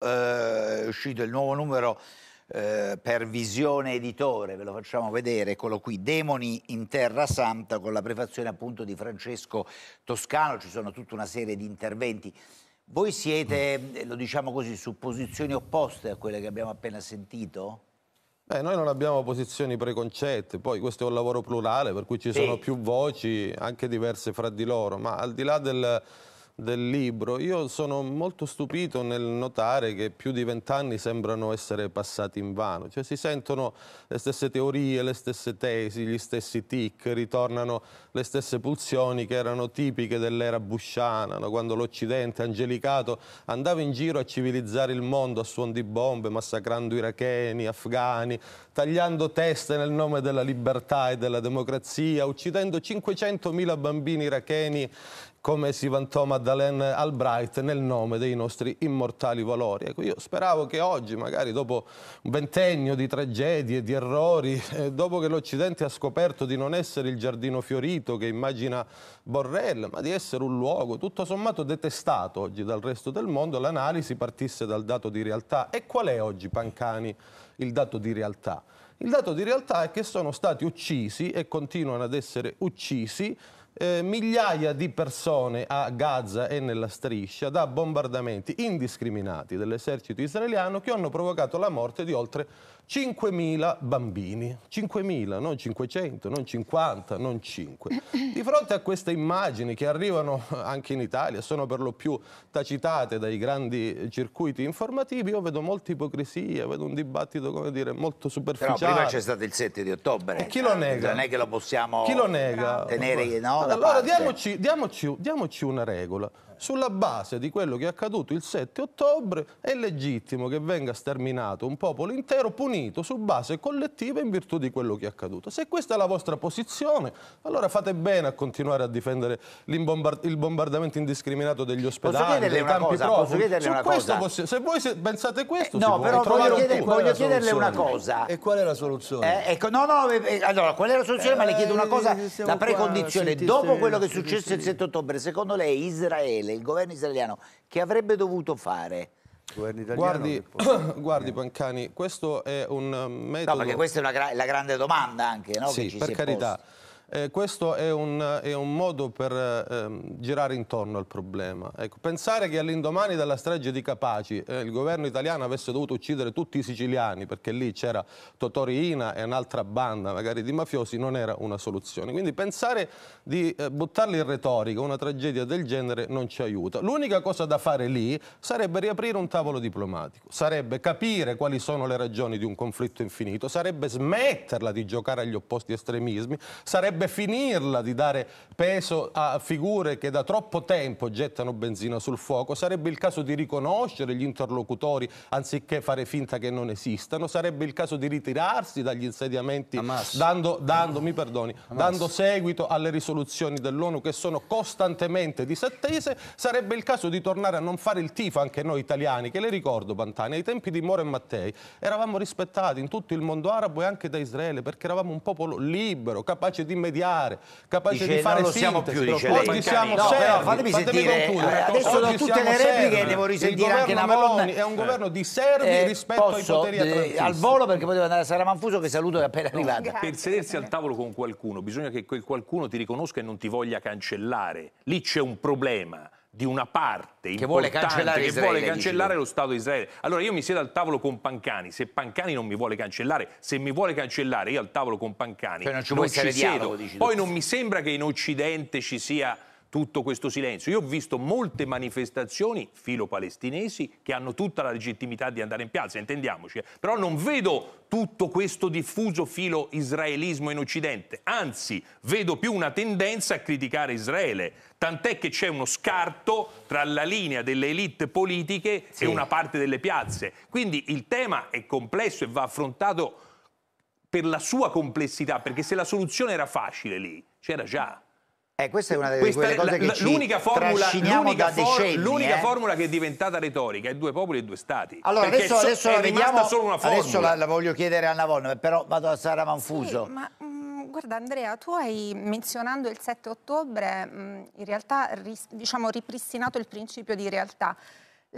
Eh, è uscito il nuovo numero eh, per Visione Editore, ve lo facciamo vedere, eccolo qui, Demoni in Terra Santa, con la prefazione appunto di Francesco Toscano, ci sono tutta una serie di interventi. Voi siete, lo diciamo così, su posizioni opposte a quelle che abbiamo appena sentito? Beh, noi non abbiamo posizioni preconcette, poi questo è un lavoro plurale per cui ci sono Sì. più voci, anche diverse fra di loro, ma al di là del, del libro io sono molto stupito nel notare che più di vent'anni sembrano essere passati in vano, cioè si sentono le stesse teorie, le stesse tesi, gli stessi tic, ritornano le stesse pulsioni che erano tipiche dell'era busciana, no? quando l'Occidente angelicato andava in giro a civilizzare il mondo a suon di bombe, massacrando iracheni, afghani, tagliando teste nel nome della libertà e della democrazia, uccidendo 500.000 bambini iracheni come si vantò Madeleine Albright nel nome dei nostri immortali valori. Ecco, io speravo che oggi, magari dopo un ventennio di tragedie, di errori, eh, dopo che l'Occidente ha scoperto di non essere il giardino fiorito che immagina Borrell, ma di essere un luogo tutto sommato detestato oggi dal resto del mondo, l'analisi partisse dal dato di realtà. E qual è oggi, Pancani, il dato di realtà? Il dato di realtà è che sono stati uccisi e continuano ad essere uccisi eh, migliaia di persone a Gaza e nella striscia da bombardamenti indiscriminati dell'esercito israeliano che hanno provocato la morte di oltre 5.000 bambini. 5.000, non 500, non 50, non 5. Di fronte a queste immagini che arrivano anche in Italia, sono per lo più tacitate dai grandi circuiti informativi, io vedo molta ipocrisia, vedo un dibattito, come dire, molto Però superficiale. prima c'è stato il 7 di ottobre. E chi lo nega? Non è che lo possiamo Chi lo nega? tenere no, allora diamoci, diamoci- diamoci una regola. Sulla base di quello che è accaduto il 7 ottobre è legittimo che venga sterminato un popolo intero punito su base collettiva in virtù di quello che è accaduto. Se questa è la vostra posizione, allora fate bene a continuare a difendere il bombardamento indiscriminato degli ospedali, dei campi cosa? profughi. Su questo cosa? se voi pensate questo, Eh, no, però voglio, chiedere- voglio chiederle una cosa. E qual è la soluzione? Eh, ecco, no, no, eh, eh, allora, qual è la soluzione? Ma le chiedo una cosa, Eh, la qua, precondizione, sentiste- dopo quello che è successo il sentiste- 7 ottobre, secondo lei Israele, il governo israeliano, che avrebbe dovuto fare? Governo italiano Guardi, guardi Pancani, questo è un eh, metodo... No, perché questa è una gra- la grande domanda anche, no? Sì, che ci per si è carità. posta. Eh, questo è un, è un modo per ehm, girare intorno al problema. Ecco, pensare che all'indomani della strage di Capaci eh, il governo italiano avesse dovuto uccidere tutti i siciliani perché lì c'era Totorina e un'altra banda magari di mafiosi non era una soluzione. Quindi pensare di eh, buttarli in retorica una tragedia del genere non ci aiuta. L'unica cosa da fare lì sarebbe riaprire un tavolo diplomatico, sarebbe capire quali sono le ragioni di un conflitto infinito, sarebbe smetterla di giocare agli opposti estremismi, sarebbe finirla di dare peso a figure che da troppo tempo gettano benzina sul fuoco, sarebbe il caso di riconoscere gli interlocutori anziché fare finta che non esistano, sarebbe il caso di ritirarsi dagli insediamenti dando, dando, mi perdoni, dando seguito alle risoluzioni dell'ONU che sono costantemente disattese, sarebbe il caso di tornare a non fare il tifo anche noi italiani, che le ricordo Pantani, ai tempi di Moro e Mattei eravamo rispettati in tutto il mondo arabo e anche da Israele perché eravamo un popolo libero, capace di mediare, capace Dice, di fare non lo siamo più, dice Oggi lei. siamo No, servi. però fatemi sentire, concludere. eh, adesso da Oggi tutte le repliche servi. devo risentire anche Navon. Meloni è un governo di servi Eh, rispetto ai posso, poteri eh, atlantisti. al volo perché poteva andare a Sara Manfuso che saluto è appena arrivata. Per sedersi al tavolo con qualcuno bisogna che quel qualcuno ti riconosca e non ti voglia cancellare. Lì c'è un problema di una parte che vuole cancellare, che Israele, vuole cancellare lo Stato di Israele. Allora io mi siedo al tavolo con Pancani, se Pancani non mi vuole cancellare, se mi vuole cancellare io al tavolo con Pancani cioè non, ci, non ci siedo. Dialogo, Poi non mi sembra che in Occidente ci sia tutto questo silenzio. Io ho visto molte manifestazioni filo-palestinesi che hanno tutta la legittimità di andare in piazza, intendiamoci, eh. però non vedo tutto questo diffuso filo-israelismo in Occidente, anzi vedo più una tendenza a criticare Israele, tant'è che c'è uno scarto tra la linea delle elite politiche sì. e una parte delle piazze. Quindi il tema è complesso e va affrontato per la sua complessità, perché se la soluzione era facile lì, c'era già. Eh, questa è una delle quelle cose che l'unica formula, l'unica, for, decenni, l'unica eh? formula che è diventata retorica è due popoli e due stati. Allora adesso, adesso la vediamo, solo una formula. Adesso la, la, voglio chiedere a Navon, però vado a Sara Manfuso. Sì, ma, mh, mm, guarda Andrea, tu hai menzionando il 7 ottobre, mh, mm, in realtà ris, diciamo, ripristinato il principio di realtà.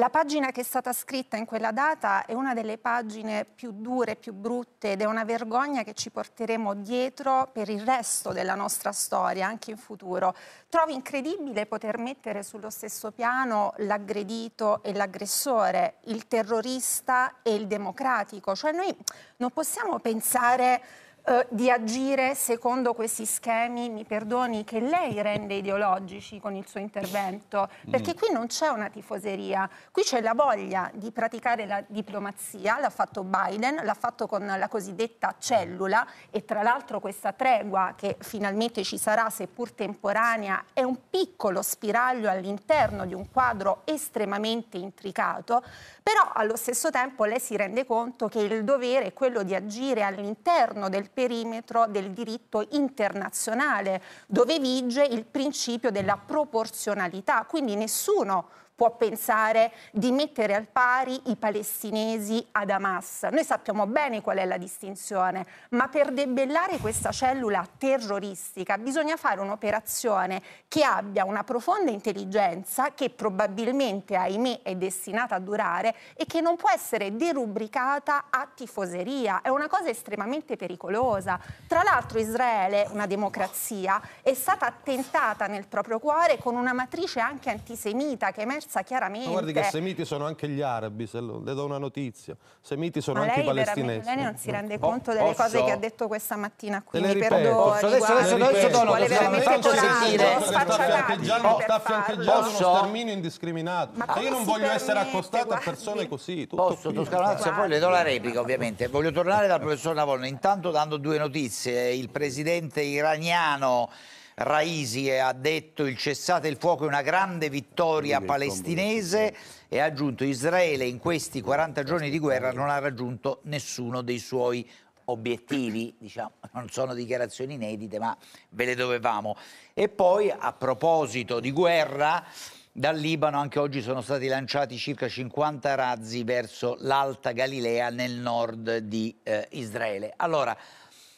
La pagina che è stata scritta in quella data è una delle pagine più dure, più brutte ed è una vergogna che ci porteremo dietro per il resto della nostra storia, anche in futuro. Trovo incredibile poter mettere sullo stesso piano l'aggredito e l'aggressore, il terrorista e il democratico. Cioè noi non possiamo pensare eh, di agire secondo questi schemi, mi perdoni, che lei rende ideologici con il suo intervento, perché mm. qui non c'è una tifoseria, qui c'è la voglia di praticare la diplomazia, l'ha fatto Biden, l'ha fatto con la cosiddetta cellula e tra l'altro questa tregua che finalmente ci sarà, seppur temporanea, è un piccolo spiraglio all'interno di un quadro estremamente intricato, però allo stesso tempo lei si rende conto che il dovere è quello di agire all'interno del perimetro del diritto internazionale, dove vige il principio della proporzionalità, quindi nessuno può pensare di mettere al pari i palestinesi ad Hamas. Noi sappiamo bene qual è la distinzione, ma per debellare questa cellula terroristica bisogna fare un'operazione che abbia una profonda intelligenza, che probabilmente, ahimè, è destinata a durare e che non può essere derubricata a tifoseria. È una cosa estremamente pericolosa. Tra l'altro Israele, una democrazia, è stata attentata nel proprio cuore con una matrice anche antisemita che è emersa emersa chiaramente. Ma guardi che semiti sono anche gli arabi, se lo, le do una notizia. Semiti sono anche i palestinesi. Lei non si rende conto delle posso? cose che ha detto questa mattina qui, mi perdoni. Adesso, adesso, adesso dono, vuole veramente sentire. Sta fiancheggiando, uno sterminio indiscriminato. Ma io non voglio essere accostata a persone così. Posso, Toscano poi le do la replica ovviamente. Voglio tornare dal professor Navone, intanto dando due notizie. Il presidente iraniano Raisi ha detto il cessate il fuoco è una grande vittoria palestinese e ha aggiunto Israele in questi 40 giorni di guerra non ha raggiunto nessuno dei suoi obiettivi, diciamo, non sono dichiarazioni inedite ma ve le dovevamo. E poi a proposito di guerra, dal Libano anche oggi sono stati lanciati circa 50 razzi verso l'Alta Galilea nel nord di eh, Israele. Allora,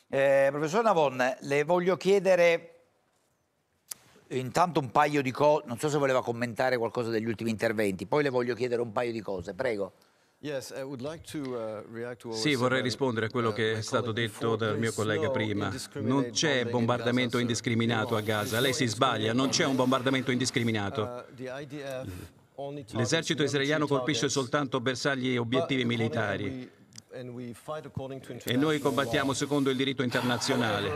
eh, professor Navon, le voglio chiedere Intanto un paio di cose, non so se voleva commentare qualcosa degli ultimi interventi, poi le voglio chiedere un paio di cose, prego. Uh, sì, vorrei rispondere a quello uh, che è stato detto dal mio collega prima. Non c'è bombardamento indiscriminato a Gaza. Lei si sbaglia, non c'è un bombardamento indiscriminato. Uh, L'esercito israeliano colpisce soltanto bersagli e obiettivi militari e noi combattiamo secondo il diritto internazionale.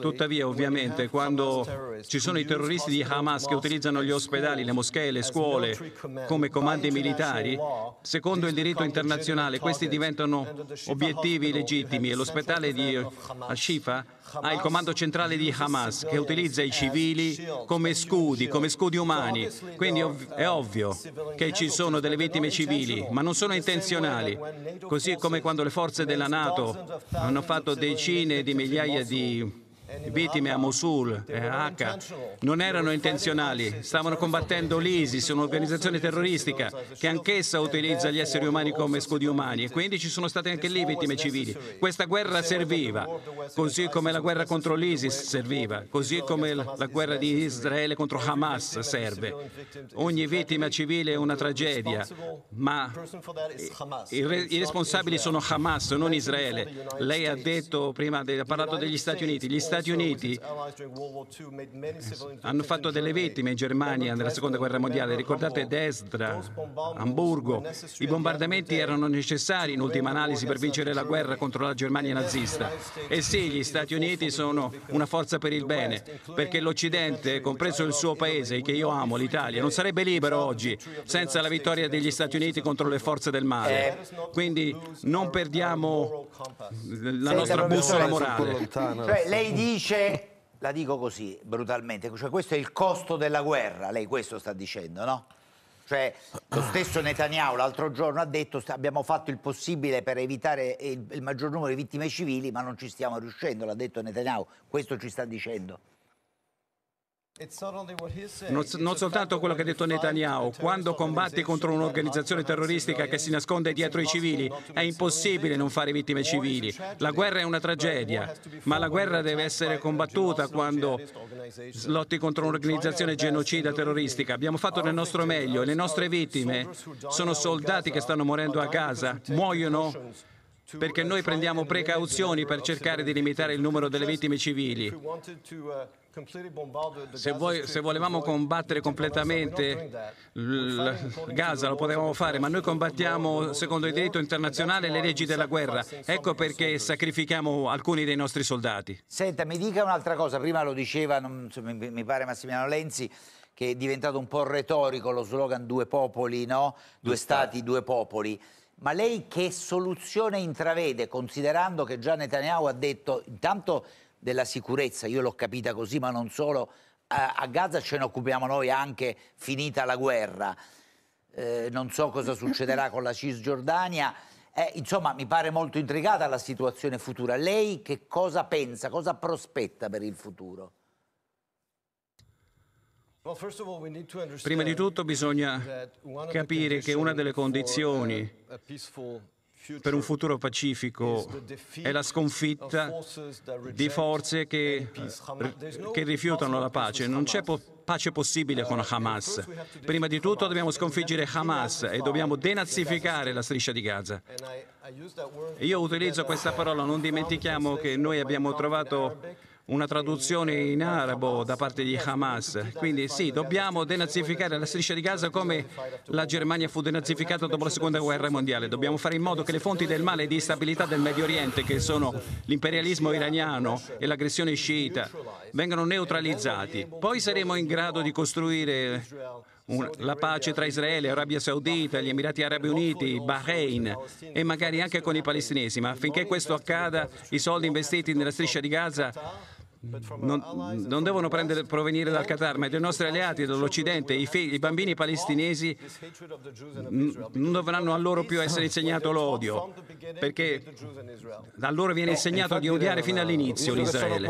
Tuttavia, ovviamente, quando ci sono i terroristi di Hamas che utilizzano gli ospedali, le moschee, le scuole come comandi militari, secondo il diritto internazionale questi diventano obiettivi legittimi e l'ospedale di Al-Shifa ha il comando centrale di Hamas che utilizza i civili come scudi, come scudi umani. Quindi è ovvio che ci sono delle vittime civili, ma non sono intenzionali. Così come quando le forze della Nato hanno fatto decine di migliaia di vittime a Mosul e a Acca non erano intenzionali, stavano combattendo l'ISIS, un'organizzazione terroristica che anch'essa utilizza gli esseri umani come scudi umani e quindi ci sono state anche lì vittime civili. Questa guerra serviva, così come la guerra contro l'ISIS serviva, così come la guerra di Israele contro Hamas serve. Ogni vittima civile è una tragedia, ma i, responsabili sono Hamas, non Israele. Lei ha detto prima, ha parlato degli Stati Uniti. Gli Stati Stati Uniti hanno fatto delle vittime in Germania nella seconda guerra mondiale. Ricordate Destra, Hamburgo. I bombardamenti erano necessari in ultima analisi per vincere la guerra contro la Germania nazista. E sì, gli Stati Uniti sono una forza per il bene, perché l'Occidente, compreso il suo paese, che io amo, l'Italia, non sarebbe libero oggi senza la vittoria degli Stati Uniti contro le forze del male. Quindi non perdiamo la nostra bussola morale. Cioè, lei dice, la dico così brutalmente, cioè questo è il costo della guerra, lei questo sta dicendo, no? Cioè, lo stesso Netanyahu l'altro giorno ha detto abbiamo fatto il possibile per evitare il, il maggior numero di vittime civili, ma non ci stiamo riuscendo, l'ha detto Netanyahu, questo ci sta dicendo. Non, non, soltanto quello che ha detto Netanyahu, quando combatti contro un'organizzazione terroristica che si nasconde dietro i civili è impossibile non fare vittime civili. La guerra è una tragedia, ma la guerra deve essere combattuta quando lotti contro un'organizzazione genocida terroristica. Abbiamo fatto del nostro meglio le nostre vittime sono soldati che stanno morendo a Gaza, muoiono perché noi prendiamo precauzioni per cercare di limitare il numero delle vittime civili. Se, voi, se, volevamo combattere completamente Gaza lo potevamo fare, ma noi combattiamo secondo il diritto internazionale e le leggi della guerra. Ecco perché sacrifichiamo alcuni dei nostri soldati. Senta, mi dica un'altra cosa, prima lo diceva, non, mi pare Massimiliano Lenzi, che è diventato un po' retorico lo slogan due popoli, no? Due stati, due popoli. Ma lei che soluzione intravede, considerando che già Netanyahu ha detto intanto della sicurezza, io l'ho capita così, ma non solo, a, Gaza ce ne occupiamo noi anche finita la guerra. Eh, non so cosa succederà con la Cisgiordania. Eh, insomma, mi pare molto intrigata la situazione futura. Lei che cosa pensa, cosa prospetta per il futuro? Prima di tutto bisogna capire che una delle condizioni per un futuro pacifico è la sconfitta di forze che, che rifiutano la pace. Non c'è po pace possibile con Hamas. Prima di tutto dobbiamo sconfiggere Hamas e dobbiamo denazificare la striscia di Gaza. Io utilizzo questa parola, non dimentichiamo che noi abbiamo trovato una traduzione in arabo da parte di Hamas. Quindi sì, dobbiamo denazificare la striscia di Gaza come la Germania fu denazificata dopo la seconda guerra mondiale. Dobbiamo fare in modo che le fonti del male e di instabilità del Medio Oriente, che sono l'imperialismo iraniano e l'aggressione sciita, vengano neutralizzati. Poi saremo in grado di costruire un, la pace tra Israele, Arabia Saudita, gli Emirati Arabi Uniti, Bahrain e magari anche con i palestinesi. Ma affinché questo accada, i soldi investiti nella striscia di Gaza non, non, devono prendere, provenire dal Qatar, ma dai nostri alleati, dall'Occidente. I, figli, I, bambini palestinesi non dovranno a loro più essere insegnato l'odio, perché a loro viene insegnato di odiare fino all'inizio l'Israele.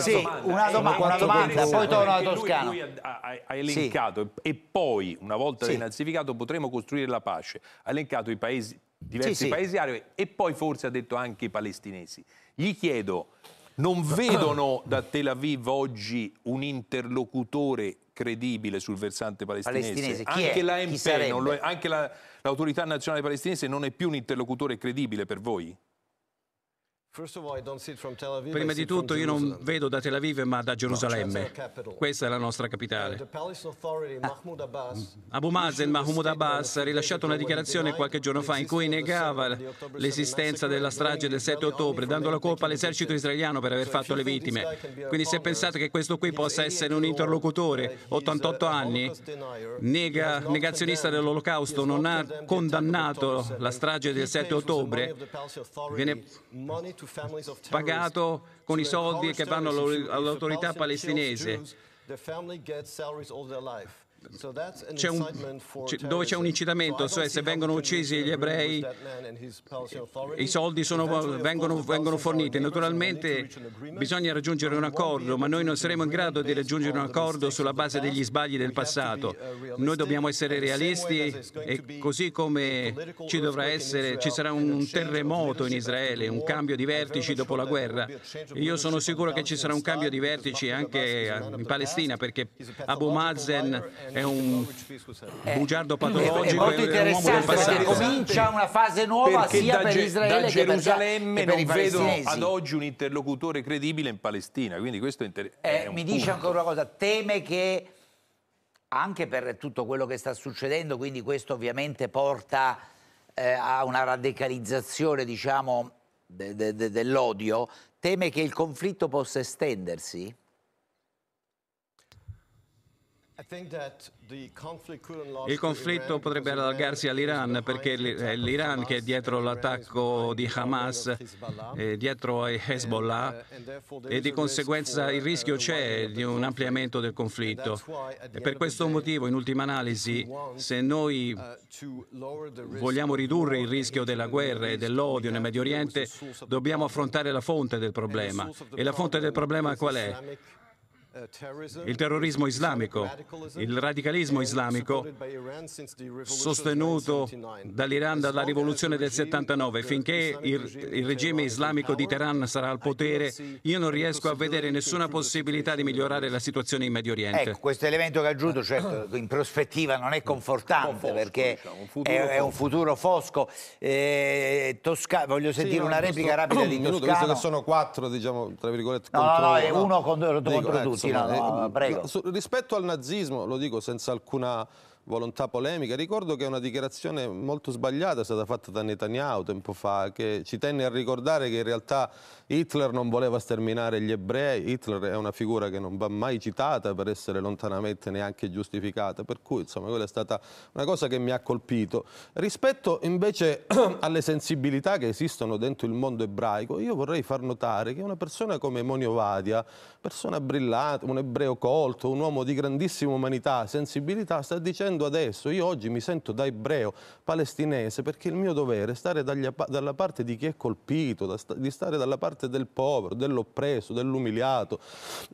Sì, una, doma una domanda, poi torno alla Toscana. Lui ha, ha elencato sì. e poi, una volta sì. rinazificato, potremo costruire la pace. Ha elencato i paesi, diversi sì, paesi arabi e poi forse ha detto anche i palestinesi. Gli chiedo non vedono da Tel Aviv oggi un interlocutore credibile sul versante palestinese. palestinese. Anche l'AMP, anche l'autorità nazionale palestinese non è più un interlocutore credibile per voi? Prima di tutto io non vedo da Tel Aviv ma da Gerusalemme. Questa è la nostra capitale. Abu Mazen, Mahmoud Abbas, ha rilasciato una dichiarazione qualche giorno fa in cui negava l'esistenza della strage del 7 ottobre, dando la colpa all'esercito israeliano per aver fatto le vittime. Quindi se pensate che questo qui possa essere un interlocutore, 88 anni, nega, negazionista dell'olocausto, non ha condannato la strage del 7 ottobre, viene pagato con i soldi che vanno all'autorità palestinese c'è un, dove c'è un incitamento, cioè se vengono uccisi gli ebrei i soldi sono, vengono, vengono, forniti. Naturalmente bisogna raggiungere un accordo, ma noi non saremo in grado di raggiungere un accordo sulla base degli sbagli del passato. Noi dobbiamo essere realisti e così come ci dovrà essere, ci sarà un terremoto in Israele, un cambio di vertici dopo la guerra. Io sono sicuro che ci sarà un cambio di vertici anche in Palestina perché Abu Mazen è un bugiardo patologico, è, molto interessante perché comincia una fase nuova perché sia da, per Israele da Gerusalemme che per, non vedono ad oggi un interlocutore credibile in Palestina, quindi questo è interessante. Eh, mi dice ancora una cosa, teme che anche per tutto quello che sta succedendo, quindi questo ovviamente porta eh, a una radicalizzazione, diciamo, de, de, de, dell'odio, teme che il conflitto possa estendersi? Il conflitto potrebbe allargarsi all'Iran perché è l'Iran che è dietro l'attacco di Hamas, dietro Hezbollah e di conseguenza il rischio c'è di un ampliamento del conflitto. E per questo motivo, in ultima analisi, se noi vogliamo ridurre il rischio della guerra e dell'odio nel Medio Oriente, dobbiamo affrontare la fonte del problema. E la fonte del problema qual è? Il terrorismo islamico, il radicalismo islamico sostenuto dall'Iran dalla rivoluzione del 79. Finché il, il, regime islamico di Teheran sarà al potere, io non riesco a vedere nessuna possibilità di migliorare la situazione in Medio Oriente. Ecco, questo elemento che ha aggiunto, certo, in prospettiva non è confortante fosco, perché diciamo, è, è, un futuro fosco. Eh, Tosca- voglio sentire sì, una replica rapida di Toscano. Visto che sono quattro, diciamo, tra virgolette, no, no, no, è uno contro, contro tutti sì, no, no, eh, prego. rispetto al nazismo, lo dico senza alcuna volontà polemica. Ricordo che una dichiarazione molto sbagliata è stata fatta da Netanyahu tempo fa, che ci tenne a ricordare che in realtà Hitler non voleva sterminare gli ebrei, Hitler è una figura che non va mai citata per essere lontanamente neanche giustificata, per cui insomma quella è stata una cosa che mi ha colpito. Rispetto invece alle sensibilità che esistono dentro il mondo ebraico, io vorrei far notare che una persona come Monio Vadia, persona brillante, un ebreo colto, un uomo di grandissima umanità, sensibilità, sta dicendo dicendo adesso, io oggi mi sento da ebreo palestinese perché il mio dovere è stare dagli, dalla parte di chi è colpito, da, di stare dalla parte del povero, dell'oppresso, dell'umiliato.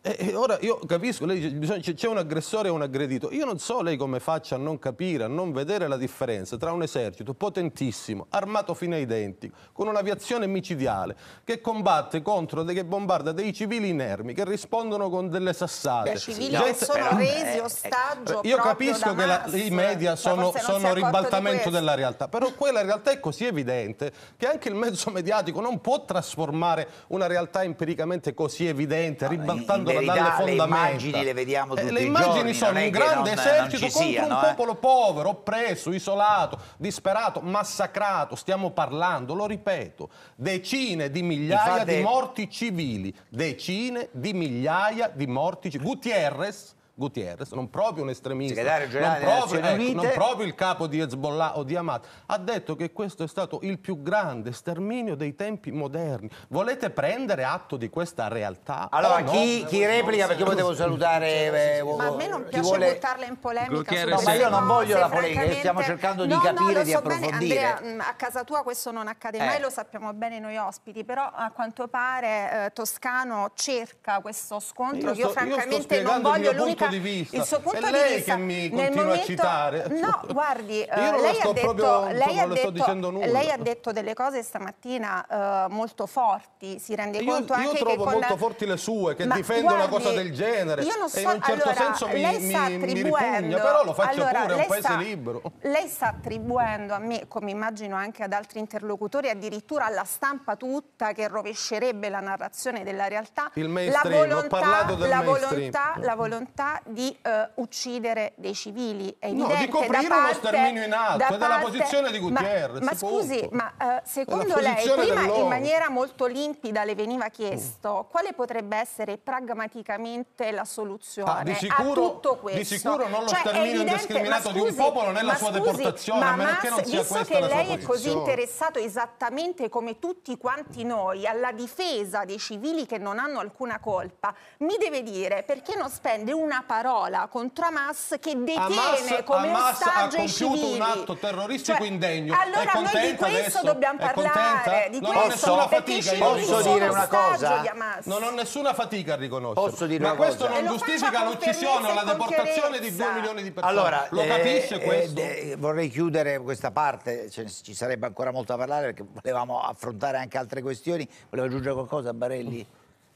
E, e, ora io capisco, lei dice c'è un aggressore e un aggredito. Io non so lei come faccia a non capire, a non vedere la differenza tra un esercito potentissimo, armato fino ai denti, con un'aviazione micidiale, che combatte contro, che bombarda dei civili inermi, che rispondono con delle sassate. I civili che sono resi ostaggio. Io capisco che la, i media sono, sono ribaltamento della realtà, però quella realtà è così evidente che anche il mezzo mediatico non può trasformare una realtà empiricamente così evidente, ribaltandola verità, dalle fondamenta. Le immagini le vediamo tutti eh, Le immagini giorni, sono un grande non, esercito non contro siano, un eh? popolo povero, oppresso, isolato, disperato, massacrato. Stiamo parlando, lo ripeto, decine di migliaia fate... di morti civili, decine di migliaia di morti civili. Gutierrez Gutierrez, non proprio un estremista, non proprio, ecco, non proprio, il capo di Hezbollah o di Hamas, ha detto che questo è stato il più grande sterminio dei tempi moderni. Volete prendere atto di questa realtà? Allora, no? chi, chi, replica, perché poi devo salutare... Eh, ma a me non piace vuole... buttarla in polemica. No, ma io non voglio la polemica, francamente... stiamo cercando no, di capire, no, di so approfondire. Bene, Andrea, a casa tua questo non accade mai, eh. lo sappiamo bene noi ospiti, però a quanto pare eh, Toscano cerca questo scontro io che io francamente non voglio. L'unica di vista. Il suo punto è lei di vista, che mi continua momento, a citare. No, guardi, Io non lei, sto ha detto, proprio, lei, ha detto, lei ha detto delle cose stamattina uh, molto forti, si rende io, conto anche io trovo che con molto la... forti le sue, che difendono una cosa del genere. Io non so, e in un certo allora, senso mi, lei mi, sta mi ripugna, però lo faccio allora, pure, è un paese sta, libero. Lei sta attribuendo a me, come immagino anche ad altri interlocutori, addirittura alla stampa tutta che rovescerebbe la narrazione della realtà, Il la volontà, la volontà, la volontà di uh, uccidere dei civili. È evidente no, di coprire parte, uno sterminio in atto, è della posizione di Gutierrez. Ma, ma scusi, ma uh, secondo lei, prima in maniera molto limpida le veniva chiesto mm. quale potrebbe essere pragmaticamente la soluzione ah, di sicuro, a tutto questo? Di sicuro non lo cioè, sterminio indiscriminato di un popolo nella sua scusi, deportazione, a meno che non sia visto che lei è così interessato esattamente come tutti quanti noi alla difesa dei civili che non hanno alcuna colpa, mi deve dire perché non spende una parola contro Hamas che detiene Hamas, come Hamas ostaggio i civili. un atto terroristico cioè, indegno. Allora noi di questo adesso? dobbiamo parlare. Di non ho nessuna fatica posso dire una cosa? Non ho nessuna fatica a riconoscere. Posso dire Ma una questo cosa? non giustifica l'uccisione o la deportazione di due milioni di persone. Allora, lo capisce eh, questo? Eh, vorrei chiudere questa parte, cioè, ci sarebbe ancora molto da parlare perché volevamo affrontare anche altre questioni. Voleva aggiungere qualcosa, Barelli?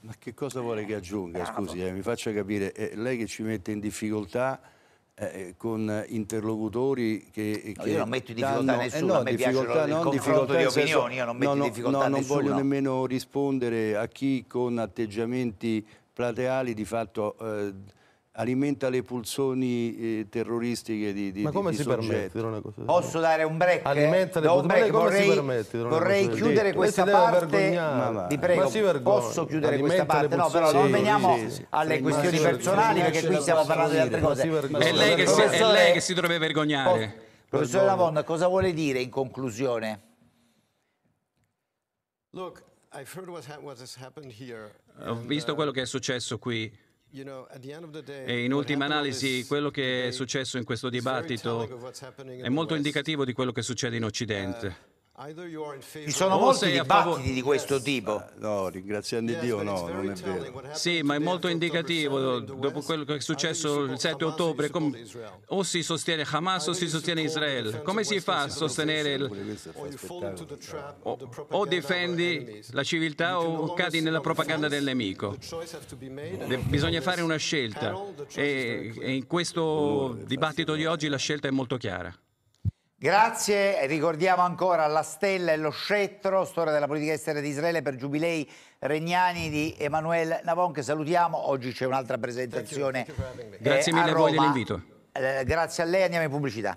Ma che cosa vuole che aggiunga? Scusi, eh, mi faccia capire. È lei che ci mette in difficoltà eh, con interlocutori che, no, io non metto in difficoltà danno, nessuno, eh no, a me piace il non confronto di opinioni, io non metto no, in difficoltà no, non voglio nemmeno rispondere a chi con atteggiamenti plateali di fatto eh, alimenta le pulsioni eh, terroristiche di, di Ma come di si permette? Una cosa Posso dare un break? Alimenta le un break. Vorrei, vorrei chiudere questa parte. Vi prego, posso chiudere questa parte? No, però non veniamo sì, sì, alle sì, questioni personali perché qui stiamo parlando di altre cose. È lei che si, è lei che si dovrebbe vergognare. Professore Lavon, cosa vuole dire in conclusione? Ho visto quello che è successo qui e in ultima analisi quello che è successo in questo dibattito è molto indicativo di quello che succede in Occidente. Ci sono molti dibattiti di questo tipo. No, ringraziando Dio no, non è vero. Sì, ma è molto indicativo dopo quello che è successo il 7 ottobre. o si sostiene Hamas o si sostiene Israele. Come si fa a sostenere il... o, o difendi la civiltà o cadi nella propaganda del nemico. Bisogna fare una scelta e, e in questo dibattito di oggi la scelta è molto chiara. Grazie, ricordiamo ancora la stella e lo scettro, storia della politica estera di Israele per giubilei regnani di Emanuele Navon che salutiamo, oggi c'è un'altra presentazione you Grazie mille a voi dell'invito. Eh, grazie a lei, andiamo in pubblicità.